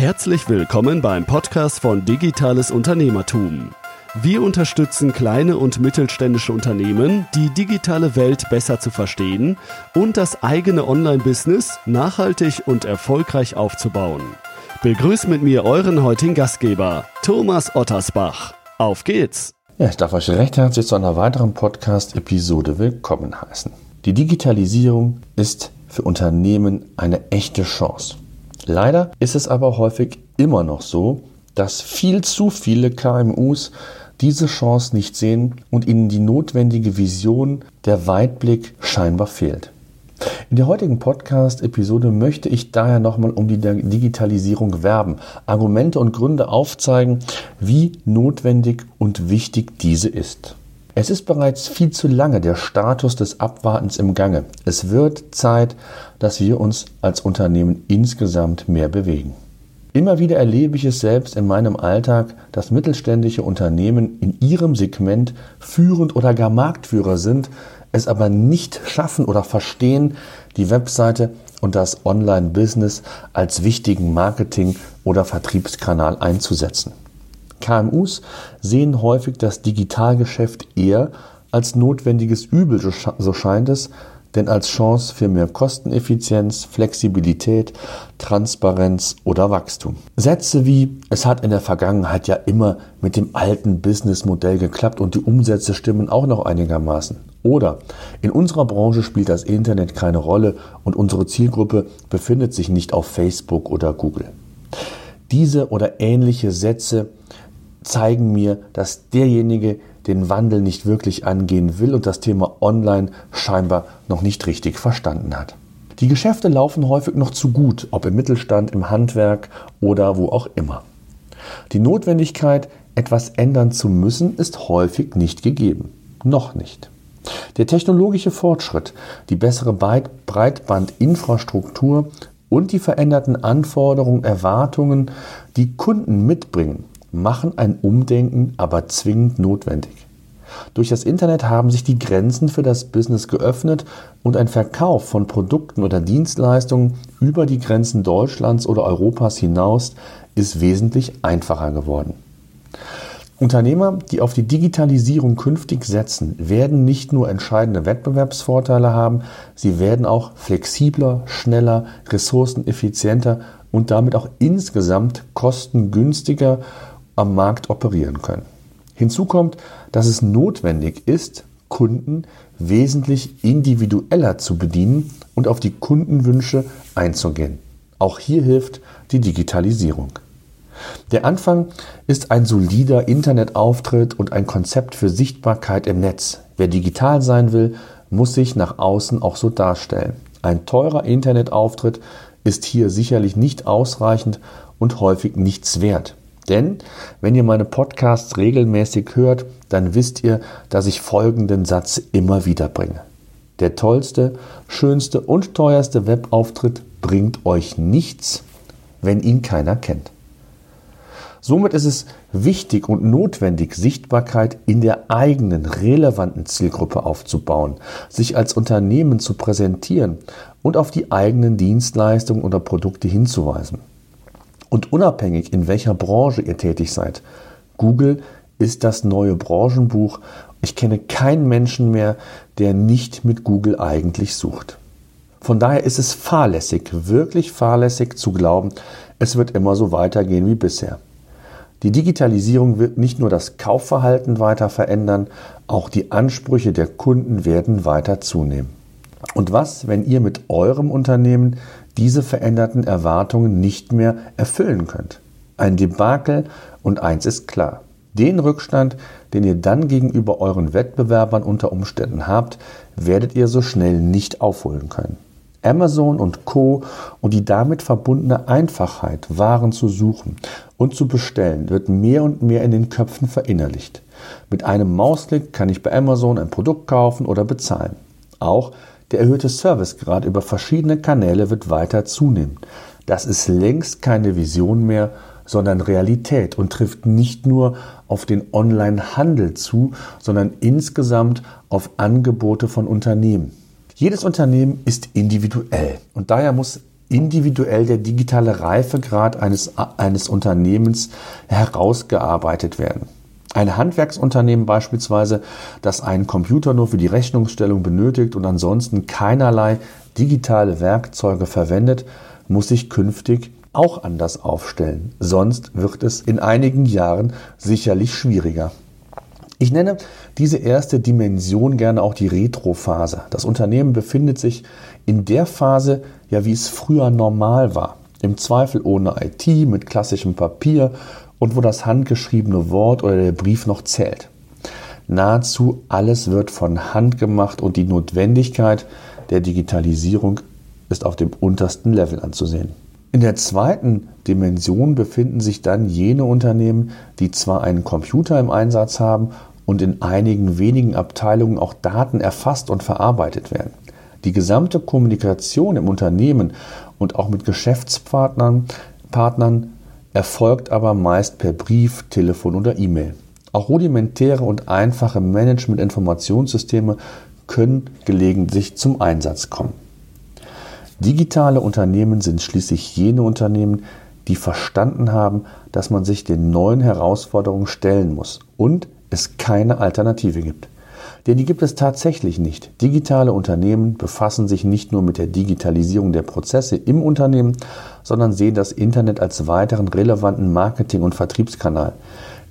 Herzlich willkommen beim Podcast von Digitales Unternehmertum. Wir unterstützen kleine und mittelständische Unternehmen, die digitale Welt besser zu verstehen und das eigene Online-Business nachhaltig und erfolgreich aufzubauen. Begrüßt mit mir euren heutigen Gastgeber, Thomas Ottersbach. Auf geht's! Ja, ich darf euch recht herzlich zu einer weiteren Podcast-Episode willkommen heißen. Die Digitalisierung ist für Unternehmen eine echte Chance. Leider ist es aber häufig immer noch so, dass viel zu viele KMUs diese Chance nicht sehen und ihnen die notwendige Vision, der Weitblick scheinbar fehlt. In der heutigen Podcast-Episode möchte ich daher nochmal um die Digitalisierung werben, Argumente und Gründe aufzeigen, wie notwendig und wichtig diese ist. Es ist bereits viel zu lange der Status des Abwartens im Gange. Es wird Zeit, dass wir uns als Unternehmen insgesamt mehr bewegen. Immer wieder erlebe ich es selbst in meinem Alltag, dass mittelständische Unternehmen in ihrem Segment führend oder gar Marktführer sind, es aber nicht schaffen oder verstehen, die Webseite und das Online-Business als wichtigen Marketing- oder Vertriebskanal einzusetzen. KMUs sehen häufig das Digitalgeschäft eher als notwendiges Übel, so scheint es, denn als Chance für mehr Kosteneffizienz, Flexibilität, Transparenz oder Wachstum. Sätze wie es hat in der Vergangenheit ja immer mit dem alten Businessmodell geklappt und die Umsätze stimmen auch noch einigermaßen. Oder in unserer Branche spielt das Internet keine Rolle und unsere Zielgruppe befindet sich nicht auf Facebook oder Google. Diese oder ähnliche Sätze zeigen mir, dass derjenige den Wandel nicht wirklich angehen will und das Thema Online scheinbar noch nicht richtig verstanden hat. Die Geschäfte laufen häufig noch zu gut, ob im Mittelstand, im Handwerk oder wo auch immer. Die Notwendigkeit, etwas ändern zu müssen, ist häufig nicht gegeben. Noch nicht. Der technologische Fortschritt, die bessere Breitbandinfrastruktur und die veränderten Anforderungen, Erwartungen, die Kunden mitbringen, machen ein Umdenken aber zwingend notwendig. Durch das Internet haben sich die Grenzen für das Business geöffnet und ein Verkauf von Produkten oder Dienstleistungen über die Grenzen Deutschlands oder Europas hinaus ist wesentlich einfacher geworden. Unternehmer, die auf die Digitalisierung künftig setzen, werden nicht nur entscheidende Wettbewerbsvorteile haben, sie werden auch flexibler, schneller, ressourceneffizienter und damit auch insgesamt kostengünstiger am Markt operieren können. Hinzu kommt, dass es notwendig ist, Kunden wesentlich individueller zu bedienen und auf die Kundenwünsche einzugehen. Auch hier hilft die Digitalisierung. Der Anfang ist ein solider Internetauftritt und ein Konzept für Sichtbarkeit im Netz. Wer digital sein will, muss sich nach außen auch so darstellen. Ein teurer Internetauftritt ist hier sicherlich nicht ausreichend und häufig nichts wert. Denn wenn ihr meine Podcasts regelmäßig hört, dann wisst ihr, dass ich folgenden Satz immer wieder bringe. Der tollste, schönste und teuerste Webauftritt bringt euch nichts, wenn ihn keiner kennt. Somit ist es wichtig und notwendig, Sichtbarkeit in der eigenen relevanten Zielgruppe aufzubauen, sich als Unternehmen zu präsentieren und auf die eigenen Dienstleistungen oder Produkte hinzuweisen. Und unabhängig, in welcher Branche ihr tätig seid, Google ist das neue Branchenbuch. Ich kenne keinen Menschen mehr, der nicht mit Google eigentlich sucht. Von daher ist es fahrlässig, wirklich fahrlässig zu glauben, es wird immer so weitergehen wie bisher. Die Digitalisierung wird nicht nur das Kaufverhalten weiter verändern, auch die Ansprüche der Kunden werden weiter zunehmen. Und was, wenn ihr mit eurem Unternehmen diese veränderten Erwartungen nicht mehr erfüllen könnt? Ein Debakel und eins ist klar. Den Rückstand, den ihr dann gegenüber euren Wettbewerbern unter Umständen habt, werdet ihr so schnell nicht aufholen können. Amazon und Co. und die damit verbundene Einfachheit, Waren zu suchen und zu bestellen, wird mehr und mehr in den Köpfen verinnerlicht. Mit einem Mausklick kann ich bei Amazon ein Produkt kaufen oder bezahlen. Auch der erhöhte Servicegrad über verschiedene Kanäle wird weiter zunehmen. Das ist längst keine Vision mehr, sondern Realität und trifft nicht nur auf den Online-Handel zu, sondern insgesamt auf Angebote von Unternehmen. Jedes Unternehmen ist individuell und daher muss individuell der digitale Reifegrad eines, eines Unternehmens herausgearbeitet werden. Ein Handwerksunternehmen beispielsweise, das einen Computer nur für die Rechnungsstellung benötigt und ansonsten keinerlei digitale Werkzeuge verwendet, muss sich künftig auch anders aufstellen. Sonst wird es in einigen Jahren sicherlich schwieriger. Ich nenne diese erste Dimension gerne auch die Retrophase. Das Unternehmen befindet sich in der Phase, ja wie es früher normal war. Im Zweifel ohne IT, mit klassischem Papier und wo das handgeschriebene Wort oder der Brief noch zählt. Nahezu alles wird von Hand gemacht und die Notwendigkeit der Digitalisierung ist auf dem untersten Level anzusehen. In der zweiten Dimension befinden sich dann jene Unternehmen, die zwar einen Computer im Einsatz haben und in einigen wenigen Abteilungen auch Daten erfasst und verarbeitet werden. Die gesamte Kommunikation im Unternehmen und auch mit Geschäftspartnern Partnern erfolgt aber meist per Brief, Telefon oder E-Mail. Auch rudimentäre und einfache Management-Informationssysteme können gelegentlich zum Einsatz kommen. Digitale Unternehmen sind schließlich jene Unternehmen, die verstanden haben, dass man sich den neuen Herausforderungen stellen muss und es keine Alternative gibt. Denn die gibt es tatsächlich nicht. Digitale Unternehmen befassen sich nicht nur mit der Digitalisierung der Prozesse im Unternehmen, sondern sehen das Internet als weiteren relevanten Marketing- und Vertriebskanal.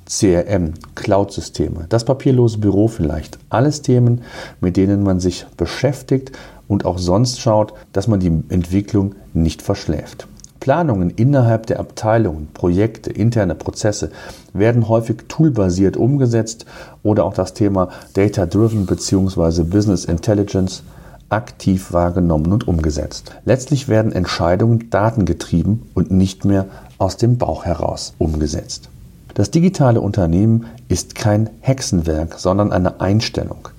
CRM, Cloud-Systeme, das papierlose Büro vielleicht. Alles Themen, mit denen man sich beschäftigt und auch sonst schaut, dass man die Entwicklung nicht verschläft. Planungen innerhalb der Abteilungen, Projekte, interne Prozesse werden häufig toolbasiert umgesetzt oder auch das Thema Data-Driven bzw. Business Intelligence aktiv wahrgenommen und umgesetzt. Letztlich werden Entscheidungen datengetrieben und nicht mehr aus dem Bauch heraus umgesetzt. Das digitale Unternehmen ist kein Hexenwerk, sondern eine Einstellung.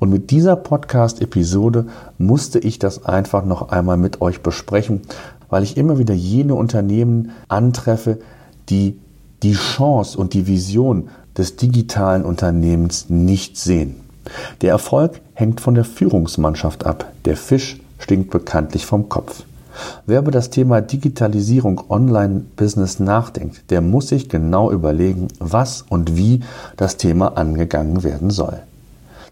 Und mit dieser Podcast-Episode musste ich das einfach noch einmal mit euch besprechen, weil ich immer wieder jene Unternehmen antreffe, die die Chance und die Vision des digitalen Unternehmens nicht sehen. Der Erfolg hängt von der Führungsmannschaft ab. Der Fisch stinkt bekanntlich vom Kopf. Wer über das Thema Digitalisierung Online-Business nachdenkt, der muss sich genau überlegen, was und wie das Thema angegangen werden soll.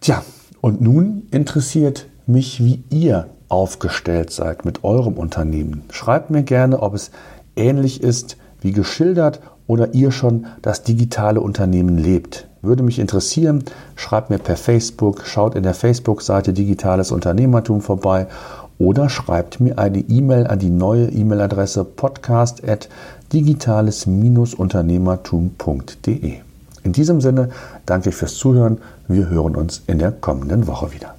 Tja, und nun interessiert mich, wie ihr aufgestellt seid mit eurem Unternehmen. Schreibt mir gerne, ob es ähnlich ist wie geschildert oder ihr schon das digitale Unternehmen lebt. Würde mich interessieren. Schreibt mir per Facebook, schaut in der Facebook-Seite Digitales Unternehmertum vorbei oder schreibt mir eine E-Mail an die neue E-Mail-Adresse podcast.digitales-unternehmertum.de. In diesem Sinne danke ich fürs Zuhören. Wir hören uns in der kommenden Woche wieder.